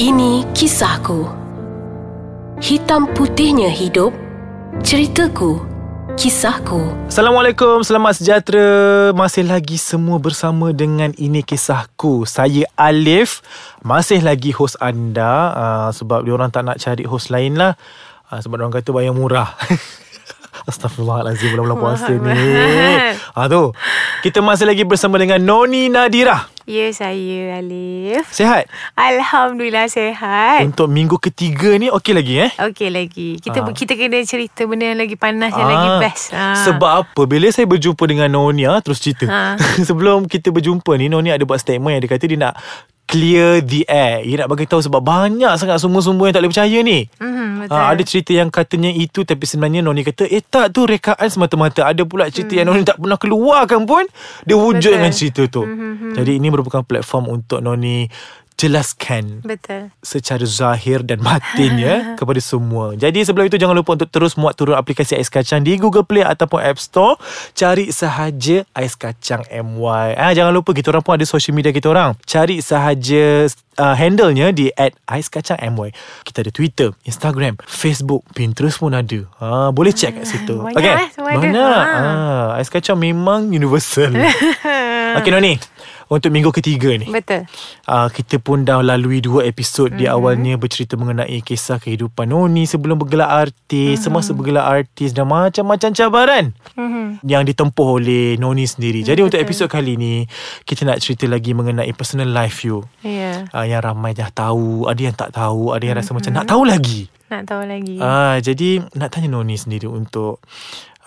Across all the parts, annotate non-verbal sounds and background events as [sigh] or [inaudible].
Ini kisahku. Hitam putihnya hidup. Ceritaku. Kisahku. Assalamualaikum, selamat sejahtera. Masih lagi semua bersama dengan ini kisahku. Saya Alif, masih lagi hos anda uh, sebab diorang tak nak cari hos lain lah. Uh, sebab orang kata bayar murah. [laughs] Astaghfirullahalazim bulan-bulan puasa ni. Ha tu. Kita masih lagi bersama dengan Noni Nadira. Ya, saya Alif. Sihat? Alhamdulillah sehat. Untuk minggu ketiga ni okey lagi eh? Okey lagi. Kita Ah. kita kena cerita benda yang lagi panas yang lagi best. Ah. Sebab apa Bila saya berjumpa dengan Nonia Terus cerita Ha. [laughs] Sebelum kita berjumpa ni Nonia ada buat statement Yang dia kata dia nak Clear the air Dia nak bagi tahu Sebab banyak sangat Sumber-sumber yang tak boleh percaya ni Mhm, betul. Ha, ada cerita yang katanya itu Tapi sebenarnya Noni kata Eh tak tu rekaan semata-mata Ada pula cerita yang Noni tak pernah keluarkan pun Dia wujud Hmm. Betul. dengan cerita tu Jadi ini merupakan platform Untuk Noni Jelaskan Betul. secara zahir dan batin ya [laughs] kepada semua. Jadi sebelum itu jangan lupa untuk terus muat turun aplikasi Ais Kacang di Google Play ataupun App Store. Cari sahaja Ais Kacang MY. Ah jangan lupa kita orang pun ada social media kita orang. Cari sahaja uh, handle-nya di @aiskacangmy. Kita ada Twitter, Instagram, Facebook, Pinterest pun ada. Ha boleh check kat situ. [laughs] Banyak eh, semua ada. Banyak. Ha. Ah Ais Kacang memang universal. [laughs] Okey Noni. Untuk minggu ketiga ni Betul. uh, kita pun dah lalui dua episod mm-hmm. di awalnya bercerita mengenai kisah kehidupan Noni sebelum bergelar artis, mm-hmm. semasa bergelar artis dan macam-macam cabaran Mhm. yang ditempuh oleh Noni sendiri. Jadi untuk episod kali ni kita nak cerita lagi mengenai personal life you. Ya. Uh, yang ramai dah tahu, ada yang tak tahu, ada yang rasa macam nak tahu lagi. Nak tahu lagi. Ah, jadi nak tanya Noni sendiri untuk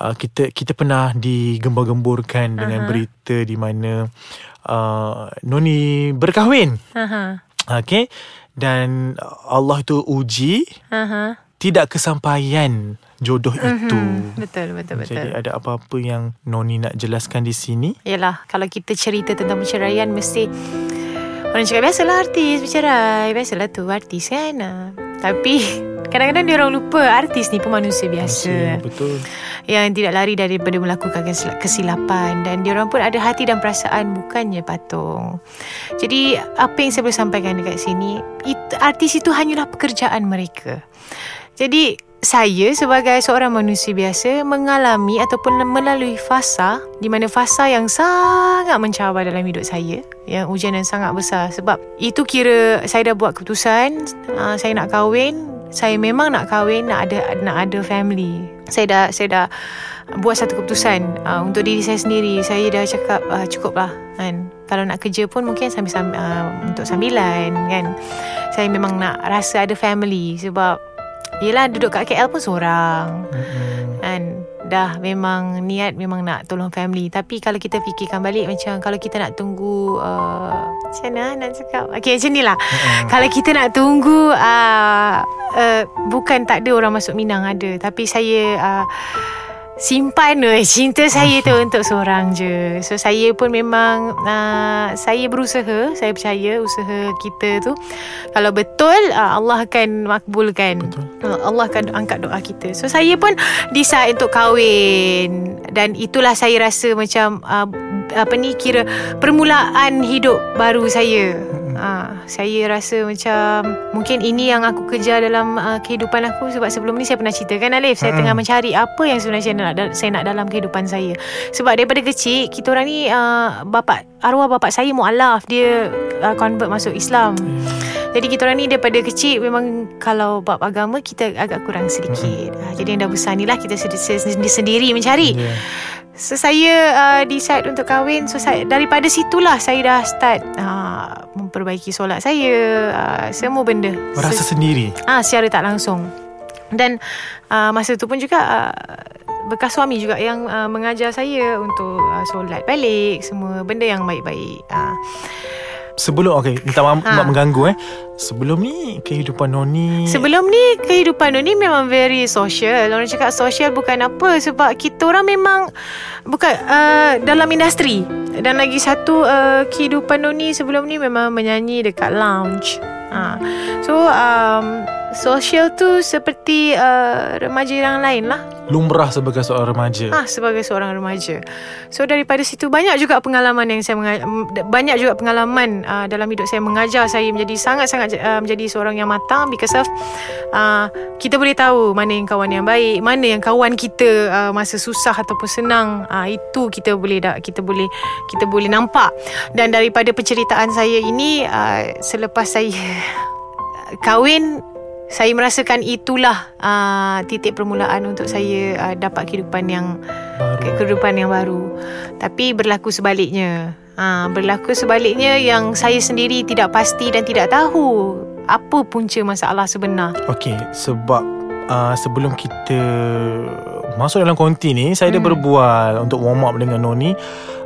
uh, kita kita pernah digembar-gemburkan dengan berita di mana uh, Noni berkahwin. Aha. Okey. Dan Allah tu uji Aha. tidak kesampaian jodoh itu. Betul, betul, betul. Jadi ada apa-apa yang Noni nak jelaskan di sini? Yalah, kalau kita cerita tentang perceraian mesti orang cakap biasalah artis bercerai, biasalah tu artis kan. Tapi [laughs] kadang-kadang dia orang lupa artis ni pun manusia biasa. Betul. yang tidak lari daripada melakukan kesil- kesilapan dan diorang pun ada hati dan perasaan bukannya patung. Jadi apa yang saya boleh sampaikan dekat sini, it, artis itu hanyalah pekerjaan mereka. Jadi saya sebagai seorang manusia biasa mengalami ataupun melalui fasa di mana fasa yang sangat mencabar dalam hidup saya yang ujian yang sangat besar. Sebab itu kira saya dah buat keputusan uh, saya nak kahwin saya memang nak kahwin nak ada nak ada family. Saya dah saya dah buat satu keputusan uh, untuk diri saya sendiri. Saya dah cakap uh, cukup lah kan. Kalau nak kerja pun mungkin sambil, sambil untuk sambilan kan. Saya memang nak rasa ada family sebab Yelah duduk kat KL pun seorang. Mm-mm. Kan Dah memang niat memang nak tolong family. Tapi kalau kita fikirkan balik Macam kalau kita nak tunggu uh, Macam mana nak cakap? Okay macam ni lah. Mm-mm. Kalau kita nak tunggu uh, uh, Bukan tak ada orang masuk Minang ada. Tapi saya uh, Simpan uh, cinta saya tu untuk seorang je. So saya pun memang uh, Saya berusaha Saya percaya usaha kita tu. Kalau betul uh, Allah akan makbulkan. Betul. Uh, Allah akan angkat doa kita. So saya pun decide untuk kahwin. Dan itulah saya rasa macam uh, Apa ni kira Permulaan hidup baru saya uh, Saya rasa macam Mungkin ini yang aku kejar dalam uh, kehidupan aku Sebab sebelum ni saya pernah cerita kan Alif Saya Mm-mm. tengah mencari apa yang sebenarnya saya nak, saya nak dalam kehidupan saya Sebab daripada kecil Kita orang ni uh, Bapak Arwah bapak saya mu'alaf Dia uh, convert masuk Islam jadi kita orang ni daripada kecil memang kalau bab agama kita agak kurang sedikit. Mm-hmm. Jadi yang dah besar ni lah kita sendiri, sendiri mencari. Yeah. So saya uh, decide untuk kahwin. So saya, daripada situlah saya dah start uh, memperbaiki solat saya, uh, semua benda. Merasa Se- sendiri. ah secara tak langsung. Dan uh, masa tu pun juga uh, bekas suami juga yang uh, mengajar saya untuk uh, solat balik semua benda yang baik-baik. Uh, Sebelum okay, minta maaf Ha. mengganggu eh. Sebelum ni kehidupan Noni Sebelum ni kehidupan ni memang very social. Orang cakap social bukan apa sebab kita orang memang bukan uh, dalam industri. Dan lagi satu uh, kehidupan ni sebelum ni memang menyanyi dekat lounge. ha. So um, Social tu seperti uh, Remaja yang lain lah Lumrah sebagai seorang remaja Ah sebagai seorang remaja. So daripada situ banyak juga pengalaman yang saya menga- banyak juga pengalaman uh, dalam hidup saya mengajar saya menjadi sangat-sangat uh, menjadi seorang yang matang because of uh, kita boleh tahu mana yang kawan yang baik, mana yang kawan kita uh, masa susah ataupun senang. Uh, itu kita boleh dah kita boleh kita boleh nampak. Dan daripada penceritaan saya ini uh, selepas saya [laughs] kahwin saya merasakan itulah uh, titik permulaan untuk saya uh, dapat kehidupan yang Baru. kehidupan yang baru. Tapi berlaku sebaliknya. Uh, berlaku sebaliknya yang saya sendiri tidak pasti dan tidak tahu apa punca masalah sebenar. Okey, sebab uh, sebelum kita masuk dalam konti ni, saya hmm. dah berbual untuk warm up dengan Noni.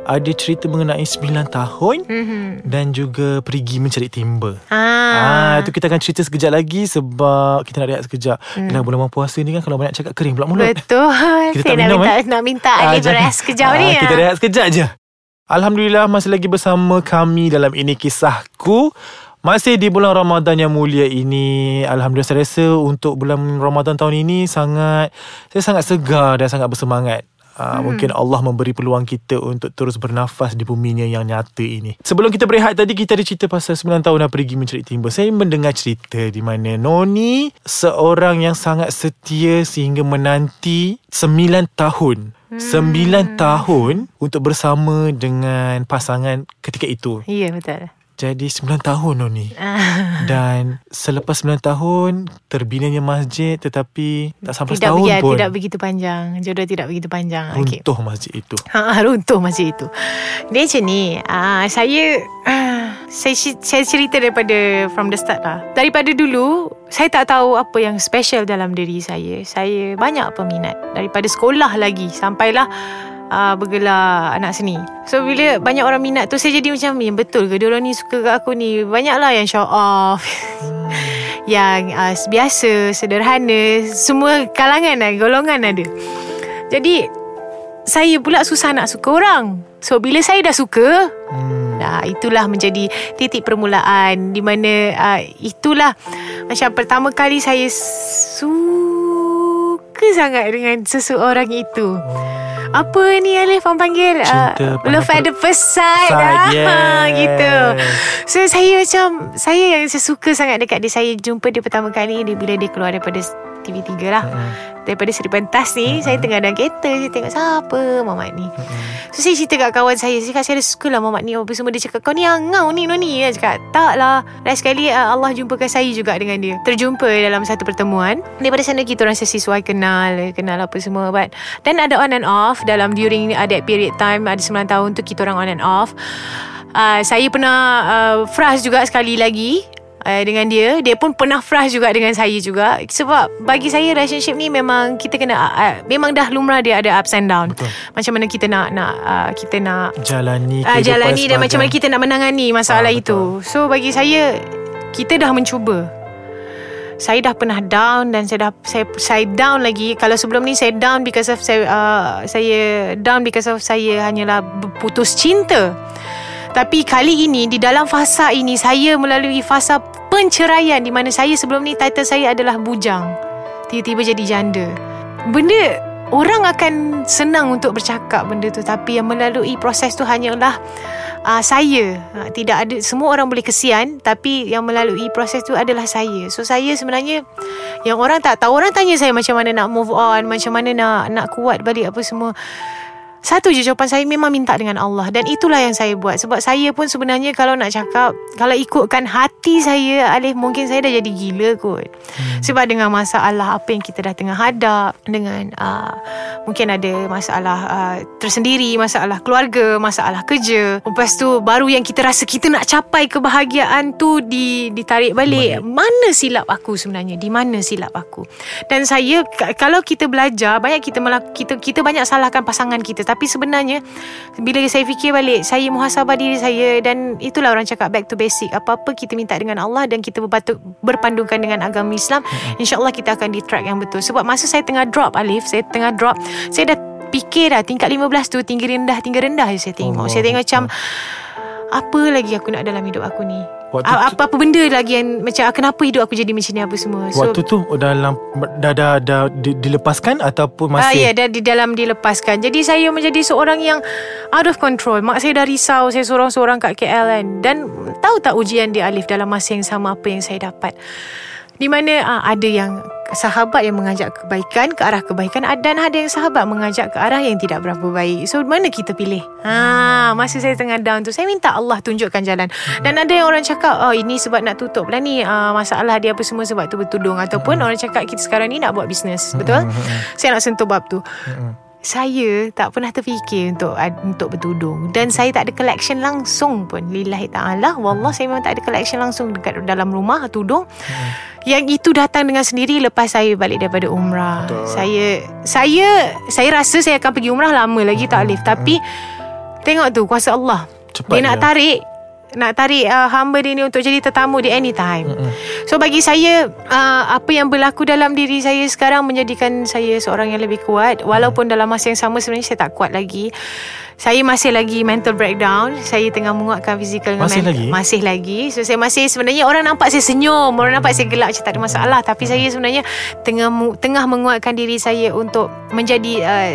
Ada cerita mengenai 9 tahun Mm-hmm. dan juga pergi mencari timba. Ah, Ah, itu kita akan cerita sekejap lagi sebab kita nak rehat sekejap. Hmm. Dalam bulan puasa ni kan kalau banyak cakap kering pula mulut. betul. Kita saya tak nak minum, minta eh? nak minta Ah, Ali jangan. beres sekejap ni. Ah, Kita ah. rehat sekejap je. Alhamdulillah masih lagi bersama kami dalam ini kisahku. Masih di bulan Ramadan yang mulia ini Alhamdulillah saya rasa untuk bulan Ramadan tahun ini sangat Saya sangat segar dan sangat bersemangat. Uh, hmm. Mungkin Allah memberi peluang kita Untuk terus bernafas Di buminya yang nyata ini. Sebelum kita berehat tadi Kita ada cerita pasal 9 tahun Dah pergi mencari timba. Saya mendengar cerita Di mana Noni Seorang yang sangat setia Sehingga menanti 9 tahun. Sembilan tahun Untuk bersama Dengan pasangan Ketika itu. Ya betul. Jadi 9 tahun Noni Ah. [laughs] Dan Selepas 9 tahun Terbinanya masjid Tetapi Tak sampai tidak setahun begitu, pun tidak begitu panjang. Jodoh tidak begitu panjang. Runtuh masjid itu [laughs] Ha, runtuh masjid itu. Dia macam ni. Uh, saya uh, saya saya cerita daripada from the start lah. Daripada dulu saya tak tahu apa yang special dalam diri saya. Saya banyak peminat daripada sekolah lagi sampailah uh, bergelar anak seni. So bila banyak orang minat tu saya jadi macam yang betul ke diorang ni suka kat aku ni. Banyaklah yang show off. [laughs] yang uh, biasa, sederhana, semua kalangan lah, golongan ada. Jadi saya pula susah nak suka orang. So bila saya dah suka, hmm. Nah, itulah menjadi titik permulaan di mana uh, itulah macam pertama kali saya suka sangat dengan seseorang itu. Apa ni Alif orang panggil? Cinta Uh, love at the first sight. Ah, yes. gitu. So saya macam saya yang saya suka sangat dekat dia. Saya jumpa dia pertama kali dia bila dia keluar daripada TV3 lah. Mm-mm. Daripada Seri Pentas ni Saya tengah dalam kereta Saya tengok siapa Mamat ni. So saya cerita kat kawan saya Saya cakap saya ada suka lah Mamat ni. Apa semua dia cakap Kau ni angau ni Noni. Dia cakap tak lah. Lain sekali uh, Allah jumpakan saya juga dengan dia. Terjumpa dalam satu pertemuan. Daripada sana kita orang sesuai kenal Kenal apa semua but, Dan ada on and off. Dalam during ada period time Ada 9 tahun tu Kita orang on and off. Uh, Saya pernah uh, Frust juga sekali lagi uh, dengan dia dia pun pernah frust juga dengan saya juga. Sebab bagi saya relationship ni memang kita kena uh, memang dah lumrah dia ada ups and down Betul. macam mana kita nak nak uh, kita nak Jalani uh, jalani dan macam mana kita nak menangani masalah Ah, itu. so bagi saya kita dah mencuba. Saya dah pernah down dan saya dah saya saya down lagi. Kalau sebelum ni saya down because of saya uh, saya down because of saya hanyalah putus cinta tapi kali ini di dalam fasa ini saya melalui fasa penceraian di mana saya sebelum ni title saya adalah bujang. Tiba-tiba jadi janda. Benda orang akan senang untuk bercakap benda tu tapi yang melalui proses tu hanyalah uh, saya. Uh, tidak ada semua orang boleh kesian tapi yang melalui proses tu adalah saya. So saya sebenarnya yang orang tak tahu orang tanya saya macam mana nak move on, macam mana nak nak kuat balik apa semua. Satu je jawapan saya memang minta dengan Allah. Dan itulah yang saya buat. Sebab saya pun sebenarnya Kalau nak cakap Kalau ikutkan hati saya Alif mungkin saya dah jadi gila kot. Hmm. Sebab dengan masalah Apa yang kita dah tengah hadap Dengan uh, Mungkin ada masalah uh, Tersendiri Masalah keluarga Masalah kerja. Lepas tu Baru yang kita rasa Kita nak capai kebahagiaan tu di, Ditarik balik. Mana silap aku sebenarnya? Di mana silap aku? Dan saya Kalau kita belajar Banyak kita melak- kita, kita banyak salahkan pasangan kita Tapi sebenarnya Bila saya fikir balik Saya muhasabah diri saya Dan itulah orang cakap Back to basic. Apa-apa kita minta dengan Allah Dan kita berbatu, berpandukan dengan agama Islam InsyaAllah kita akan di track yang betul. Sebab masa saya tengah drop Alif Saya tengah drop Saya dah fikir dah Tingkat 15 tu Tinggi rendah Tinggi rendah je saya tengok. Allah Saya tengok macam apa lagi aku nak dalam hidup aku ni Waktu A- tu- apa-apa benda lagi yang macam ah, kenapa hidup aku jadi macam ni apa semua. So, Waktu tu dalam dah dah, dah di, dilepaskan ataupun Ah masih ya dah di dalam dilepaskan. Jadi saya menjadi seorang yang out of control. Mak saya dah risau saya seorang-seorang kat KL kan. Dan tahu tak ujian di Alif dalam masa yang sama apa yang saya dapat. Di mana ah, ada yang sahabat yang mengajak kebaikan ke arah kebaikan dan ada yang sahabat mengajak ke arah yang tidak berapa baik. So mana kita pilih? Ha, masa saya tengah down tu saya minta Allah tunjukkan jalan. Dan ada yang orang cakap oh ini sebab nak tutup lah ni ah, masalah dia apa semua sebab tu bertudung ataupun orang cakap kita sekarang ni nak buat bisnes. Betul? Saya nak sentuh bab tu. Saya tak pernah terfikir untuk untuk bertudung dan saya tak ada collection langsung pun lillahi taala wallah saya memang tak ada collection langsung dekat dalam rumah tudung yang itu datang dengan sendiri lepas saya balik daripada umrah. Betul. Saya saya saya rasa saya akan pergi umrah lama lagi tak Alif tapi tengok tu kuasa Allah. Cepat dia nak je. tarik nak tarik uh, hamba dia ni untuk jadi tetamu di anytime. So bagi saya uh, apa yang berlaku dalam diri saya sekarang menjadikan saya seorang yang lebih kuat walaupun dalam masa yang sama sebenarnya saya tak kuat lagi. Saya masih lagi mental breakdown. Saya tengah menguatkan fizikal dengan Masih mental. lagi? Masih lagi. So saya masih sebenarnya orang nampak saya senyum, orang nampak saya gelak macam tak ada masalah tapi saya sebenarnya tengah tengah menguatkan diri saya untuk menjadi uh,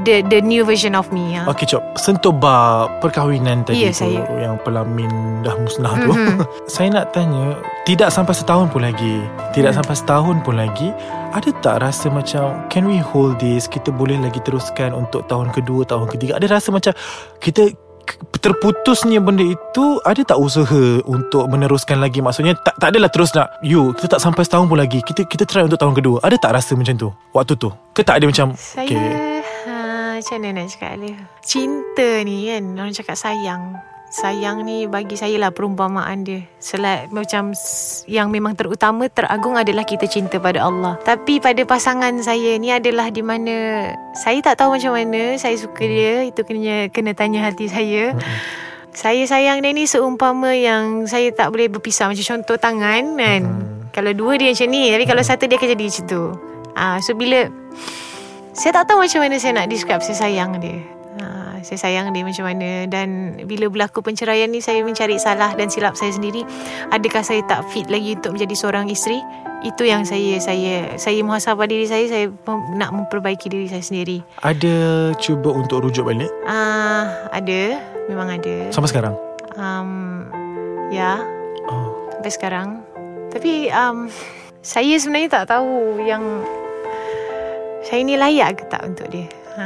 the the new version of me. Ha. Okey Cok Sentuh bab perkahwinan tadi Ya, tu saya. Yang pelamin dah musnah tu Mhm. [laughs] Saya nak tanya Tidak sampai setahun pun lagi Tidak Hmm. sampai setahun pun lagi Ada tak rasa macam Can we hold this Kita boleh lagi teruskan Untuk tahun kedua Tahun ketiga Ada rasa macam Kita terputusnya benda itu ada tak usaha untuk meneruskan lagi maksudnya tak tak adalah terus nak you kita tak sampai setahun pun lagi kita kita try untuk tahun kedua ada tak rasa macam tu waktu tu ke tak ada macam Saya okay. Ha, Macam mana nak cakap Alif Cinta ni kan Orang cakap sayang. Sayang ni bagi saya lah perumpamaan dia. Selat macam yang memang terutama teragung adalah kita cinta pada Allah. Tapi pada pasangan saya ni adalah di mana Saya tak tahu macam mana saya suka dia. Itu kena, kena tanya hati saya. Saya sayang dia ni seumpama yang saya tak boleh berpisah. Macam contoh tangan kan. Hmm. Kalau dua dia macam ni Tapi kalau satu dia akan jadi macam tu. Ah, So bila saya tak tahu macam mana saya nak describe saya sayang dia. Ha, saya sayang dia macam mana dan bila berlaku penceraian ni saya mencari salah dan silap saya sendiri. Adakah saya tak fit lagi untuk menjadi seorang isteri? Itu yang saya saya saya muhasabah diri saya saya mem- nak memperbaiki diri saya sendiri. ada cuba untuk rujuk balik Ah, ada, memang ada. sampai sekarang Um, ya, oh sampai sekarang. Tapi um, saya sebenarnya tak tahu yang saya ni layak ke tak untuk dia. Ha.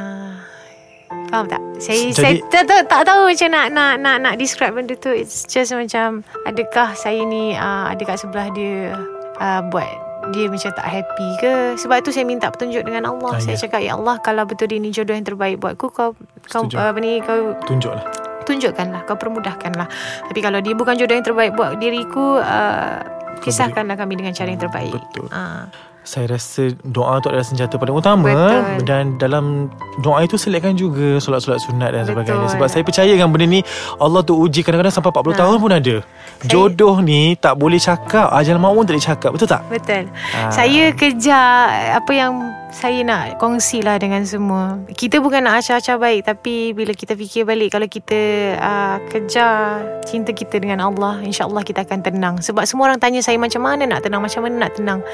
Faham tak? Saya Jadi- saya tak, tak, tak tahu macam nak nak nak nak describe benda tu. It's just macam adakah saya ni uh, ada kat sebelah dia uh, buat dia macam tak happy ke Sebab tu saya minta petunjuk dengan Allah Ah, Saya ya. cakap Ya Allah Kalau betul dia ni jodoh yang terbaik buatku Kau kau Setuju. uh, apa ni kau tunjuklah tunjukkanlah kau permudahkanlah tapi kalau dia bukan jodoh yang terbaik buat diriku uh, pisahkanlah kami dengan cara yang terbaik Betul. uh, Saya rasa doa tu adalah senjata paling utama Betul. dan dalam doa itu selitkan juga solat-solat sunat dan Betul. sebagainya. Sebab saya percaya dengan benda ni Allah tu uji kadang-kadang sampai 40 Ha. tahun pun ada. Jodoh ni tak boleh cakap, ajal maut tak boleh cakap. Betul tak? betul Ah. saya kejar apa yang saya nak kongsi lah dengan semua. Kita bukan nak acah-acah baik tapi bila kita fikir balik kalau kita uh, kejar cinta kita dengan Allah insyaAllah kita akan tenang. Sebab semua orang tanya saya macam mana nak tenang macam mana nak tenang.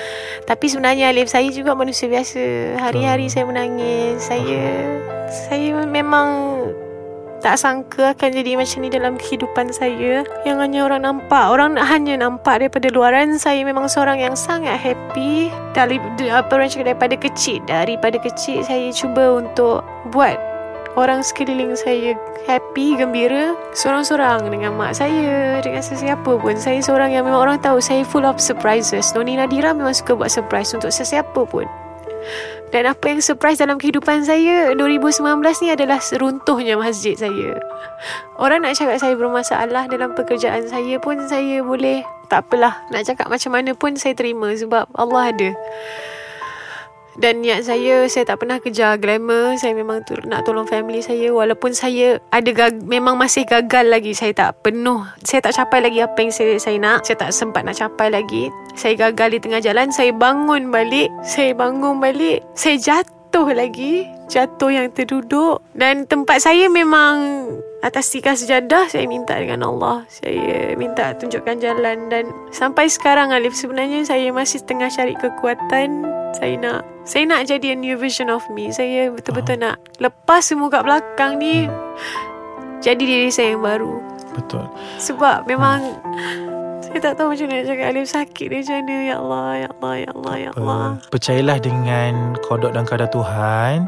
Tapi sebenarnya Alif saya juga manusia biasa. Hari-hari saya menangis. Saya saya memang tak sangka akan jadi macam ni dalam kehidupan saya. Yang hanya orang nampak Orang hanya nampak daripada luaran Saya memang seorang yang sangat happy. Dari, apa orang cakap daripada kecil Daripada kecil saya cuba untuk buat Orang sekeliling saya happy, gembira. Seorang-seorang dengan mak saya Dengan sesiapa pun. Saya seorang yang memang orang tahu Saya full of surprises. Noni Nadira memang suka buat surprise Untuk sesiapa pun dan apa yang surprise dalam kehidupan saya 2019 ni adalah runtuhnya masjid saya. Orang nak cakap saya bermasalah dalam pekerjaan saya pun saya boleh tak apalah nak cakap macam mana pun saya terima sebab Allah ada. Dan niat saya Saya tak pernah kejar glamour. Saya memang tu, nak tolong family saya. Walaupun saya ada gag, Memang masih gagal lagi. Saya tak penuh Saya tak capai lagi apa yang saya, saya nak. Saya tak sempat nak capai lagi. Saya gagal di tengah jalan. Saya bangun balik. Saya bangun balik. Saya jatuh lagi. Jatuh yang terduduk. Dan tempat saya memang atas tiga sejadah saya minta dengan Allah. Saya minta tunjukkan jalan dan sampai sekarang Alif sebenarnya saya masih tengah cari kekuatan. Saya nak saya nak jadi a new version of me. Saya betul-betul nak lepas semua kat belakang ni jadi diri saya yang baru. Betul. Sebab memang saya tak tahu macam mana nak cakap Alif sakit dia macam mana. Ya Allah, ya Allah, ya Allah, ya Allah. Uh, percayalah dengan kodok dan kadar Tuhan.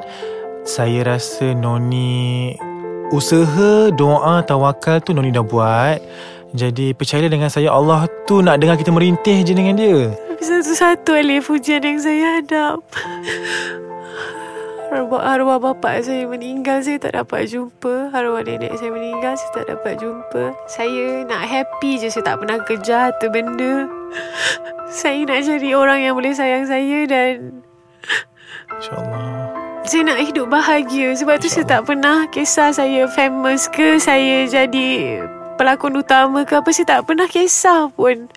Saya rasa Noni usaha, doa, tawakal tu Noni dah buat. Jadi percayalah dengan saya Allah tu nak dengar kita merintih je dengan dia. Tapi satu-satu Alif ujian yang saya hadap. Arwah, arwah bapak saya meninggal Saya tak dapat jumpa Arwah nenek saya meninggal Saya tak dapat jumpa Saya nak happy je Saya tak pernah kejar tu benda Saya nak cari orang yang boleh sayang saya Dan InsyaAllah. Saya nak hidup bahagia Sebab tu saya tak pernah Kisah saya famous ke Saya jadi Pelakon utama ke apa Saya tak pernah kisah pun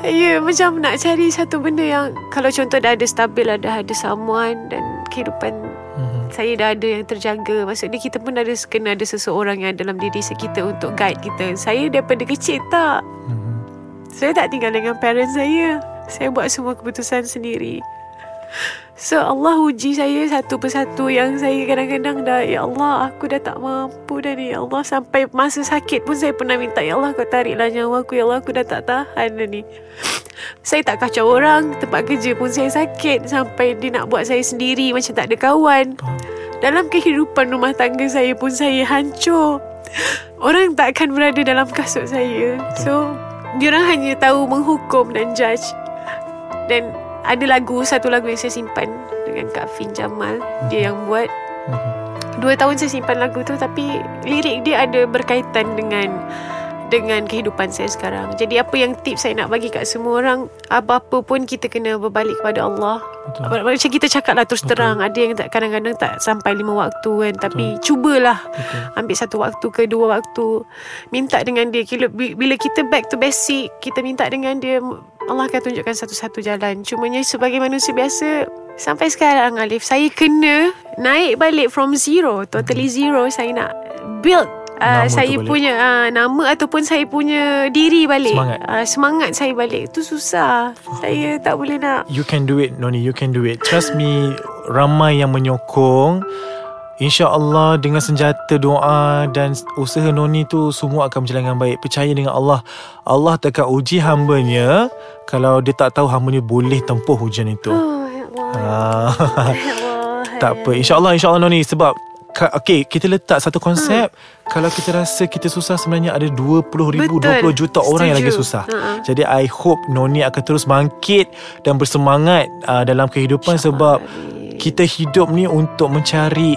Saya macam nak cari satu benda yang Kalau contoh dah ada stabil Ada ada someone Dan kehidupan Mhm. saya dah ada yang terjaga Maksudnya kita pun ada Kena ada seseorang yang dalam diri kita Untuk guide kita Saya daripada kecil tak Mhm. saya tak tinggal dengan parents saya. Saya buat semua keputusan sendiri. So Allah uji saya satu persatu yang saya kadang-kadang dah Ya Allah aku dah tak mampu dah ni. Ya Allah sampai masa sakit pun saya pernah minta Ya Allah kau tariklah nyawa aku. Ya Allah aku dah tak tahan dah ni Saya tak kacau orang Tempat kerja pun saya sakit Sampai dia nak buat saya sendiri Macam tak ada kawan. Dalam kehidupan rumah tangga saya pun saya hancur. Orang tak akan berada dalam kasut saya. So Diorang hanya tahu menghukum dan judge. Dan ada lagu Satu lagu yang saya simpan Dengan Kak Fin Jamal. Dia yang buat. Mhm. Dua tahun saya simpan lagu tu Tapi lirik dia ada berkaitan dengan dengan kehidupan saya sekarang. Jadi apa yang tips saya nak bagi kat semua orang, apa-apa pun kita kena berbalik kepada Allah. Betul. Macam kita cakap lah terus Betul. terang. Ada yang tak kadang-kadang tak sampai lima waktu kan. Tapi cubalah Betul. ambil satu waktu ke dua waktu. Minta dengan dia. Bila, kita back to basic, kita minta dengan dia, Allah akan tunjukkan satu-satu jalan. Cumanya sebagai manusia biasa, sampai sekarang Alif, saya kena naik balik from zero. Totally zero. Saya nak build Uh, saya balik. punya uh, nama ataupun saya punya diri balik. Semangat. uh, semangat saya balik. Itu susah. Saya tak boleh nak. You can do it Noni. You can do it. Trust me Ramai yang menyokong. InsyaAllah Dengan senjata doa Dan usaha Noni tu Semua akan berjalan dengan baik. Percaya dengan Allah. Allah takkan uji hambanya. Kalau dia tak tahu hambanya Boleh tempuh ujian itu. Oh, ya Allah, ah, ya Allah, [laughs] Tak apa. InsyaAllah InsyaAllah Noni. Sebab Okay kita letak satu konsep Kalau kita rasa kita susah Sebenarnya ada 20 ribu Betul. 20 juta orang yang lagi Setuju. susah Ha-ha. Jadi I hope Noni akan terus bangkit Dan bersemangat uh, Dalam kehidupan Sebab Amin. kita hidup ni untuk mencari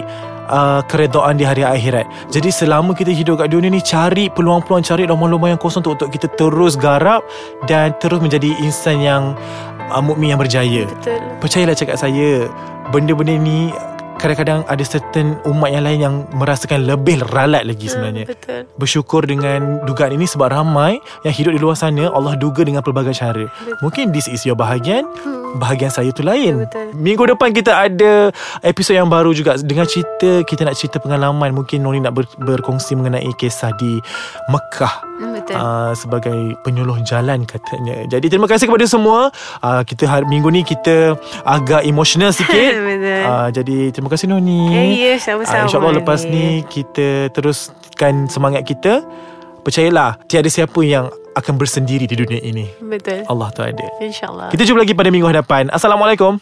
uh, keredaan di hari akhirat. Jadi selama kita hidup kat dunia ni cari peluang-peluang cari lubang-lubang yang kosong untuk kita terus garap dan terus menjadi insan yang uh, mukmin yang berjaya. Betul Percayalah cakap saya, benda-benda ni kadang-kadang ada certain umat yang lain yang merasakan lebih ralat lagi sebenarnya. Hmm, Betul Bersyukur dengan dugaan ini sebab ramai yang hidup di luar sana Allah duga dengan pelbagai cara. Mungkin this is your bahagian, bahagian saya tu lain. Betul. Minggu depan kita ada episod yang baru juga dengan cerita kita nak cerita pengalaman mungkin Noni nak ber, berkongsi mengenai kisah di Mekah. Hmm, Betul Uh, sebagai penyuluh jalan katanya. Jadi terima kasih kepada semua. Uh, kita hari minggu ni kita agak emosional sikit. [laughs] Betul uh, jadi terima kasih Noni. Ya, Ah, sama-sama InsyaAllah lepas ni. ni Kita teruskan semangat kita. Percayalah Tiada siapa yang Akan bersendiri di dunia ini. Betul. Allah tu ada. InsyaAllah. Kita jumpa lagi pada minggu hadapan. Assalamualaikum